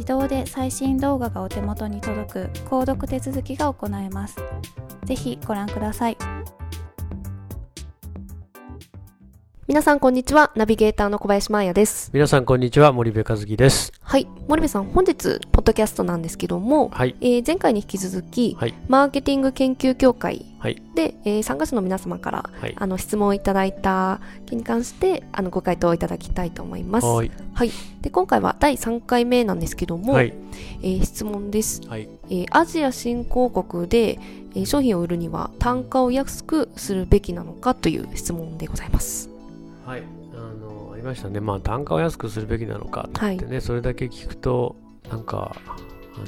自動で最新動画がお手元に届く購読手続きが行えます。ぜひご覧ください。皆さんこんにちは。ナビゲーターの小林真彩です。皆さんこんにちは森部和樹ですはい。森部さん、本日、ポッドキャストなんですけども、はいえー前回に引き続き、はいマーケティング研究協会はいで、えー参加者の皆様から、はいあの、質問をいただいた件に関して、あの、ご回答いただきたいと思います。はいはい。で、今回は第3回目なんですけども、はいえー質問です。はいえーアジア新興国で、えー商品を売るには単価を安くするべきなのかという質問でございます。はい。あのありましたね。まあ単価を安くするべきなのかってね、それだけ聞くとなんかあの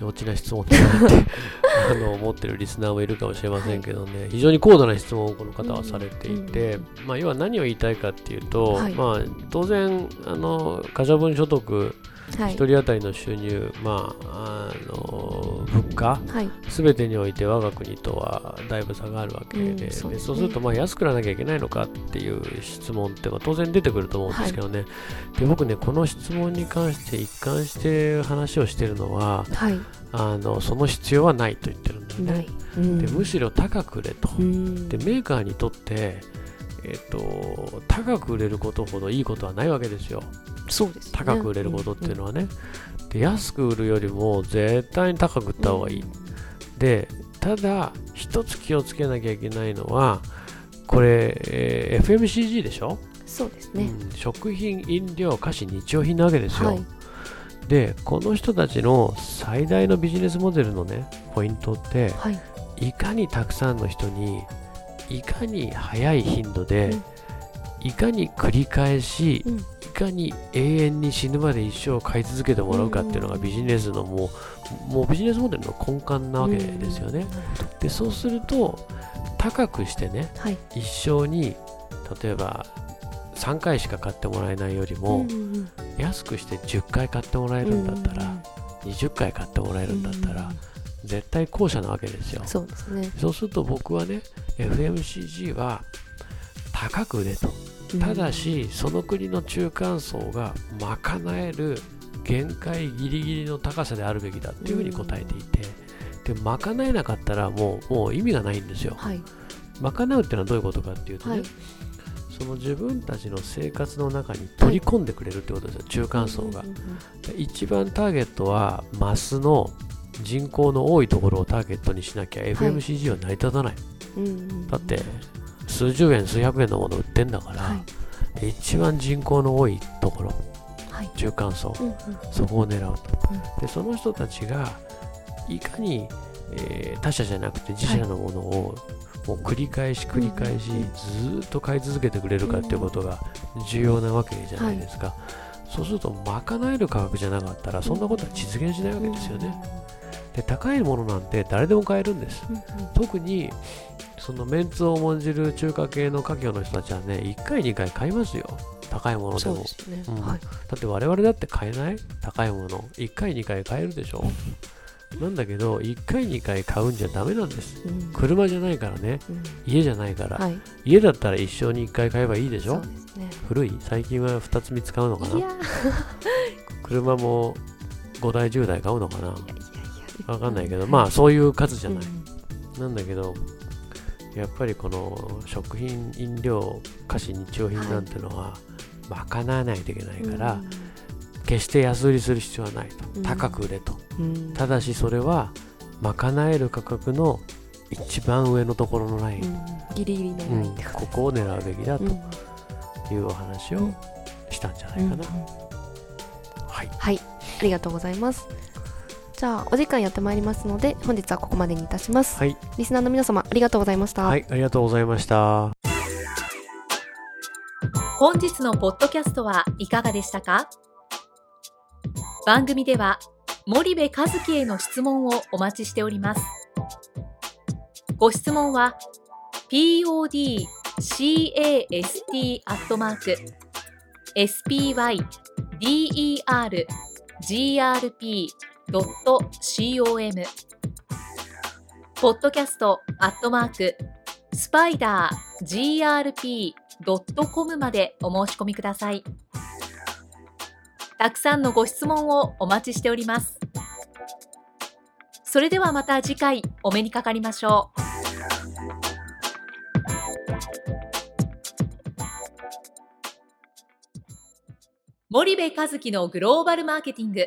幼稚な質問だなって あの思ってるリスナーもいるかもしれませんけどね、非常に高度な質問をこの方はされていて、まあ、要は何を言いたいかっていうと、はい。まあ、当然あの可処分所得はい。1人当たりの収入、まあ、あの物価はい。すべてにおいて我が国とはだいぶ差があるわけで,、そうですね。そうするとまあ安くならなきゃいけないのかっていう質問ってまあ当然出てくると思うんですけどね、で僕ねこの質問に関して一貫して話をしているのははい。あのその必要はないと言ってるんだよね。でむしろ高く売れと、うん。でメーカーにとってえっと高く売れることほどいいことはないわけですよそうです、ね。高く売れることっていうのはね、で安く売るよりも絶対に高く売った方がいい、でただ一つ気をつけなきゃいけないのはこれ、えー FMCG でしょ、そうですね。うん食品飲料菓子日用品なわけですよ、はい。でこの人たちの最大のビジネスモデルのねポイントってはい。いかにたくさんの人にいかに早い頻度で、うんいかに繰り返し、うんいかに永遠に死ぬまで一生買い続けてもらうかっていうのがうんビジネスのもうもうビジネスモデルの根幹なわけですよね。でそうすると高くしてねはい。一生に例えば3回しか買ってもらえないよりも、安くして10回買ってもらえうんるんだったら、20回買ってもらえるんだったら、絶対後者なわけですよ。そうですね。そうすると僕はね FMCG は高く売れとただしその国の中間層が賄える限界ギリギリの高さであるべきだっていうふうに答えていて、で賄えなかったらもうもう意味がないんですよ。はい。賄うっていうのはどういうことかっていうとね、はい。その自分たちの生活の中に取り込んでくれるってことですよ、中間層が。一番ターゲットはマスの人口の多いところをターゲットにしなきゃ FMCG は成り立たない、だって数十円数百円のもの売ってんだから、はい。一番人口の多いところはい。中間層うんうん。そこを狙うと。うん。でその人たちがいかに、えー、他社じゃなくて自社のものを、もう繰り返し繰り返し、ずっと買い続けてくれるかっていうことが重要なわけじゃないですか、そうすると賄える価格じゃなかったらそんなことは実現しないわけですよね、で高いものなんて誰でも買えるんです、特にそのメンツを重んじる中華系の家業の人たちはね1回2回買いますよ。高いものでも、ね。うん。はい、だって我々だって買えない？高いもの。1回2回買えるでしょ。なんだけど1回2回買うんじゃダメなんです、うん、車じゃないからね、うん、家じゃないから、はい、家だったら一生に1回買えばいいでしょ、ね、古い？最近は2つ3つ買うのかな？車も5台10台買うのかな？わかんないけどまあそういう数じゃない、うん、なんだけどやっぱりこの食品飲料菓子日用品なんてのは賄わないといけないから、決して安売りする必要はないと、高く売れと、ただしそれは賄える価格の一番上のところのライン、ギリギリのライン、ここを狙うべきだというお話をしたんじゃないかな、はい、はい、ありがとうございますじゃあお時間やってまいりますので本日はここまでにいたします、はい、リスナーの皆様ありがとうございました。はいありがとうございました。本日のポッドキャストはいかがでしたか？番組では森部和樹への質問をお待ちしております。ご質問は podcast アットマーク spydergrp .com ポッドキャストアットマークスパイダー grp.com までお申し込みください。たくさんのご質問をお待ちしております。それではまた次回お目にかかりましょう。森部和樹のグローバルマーケティング。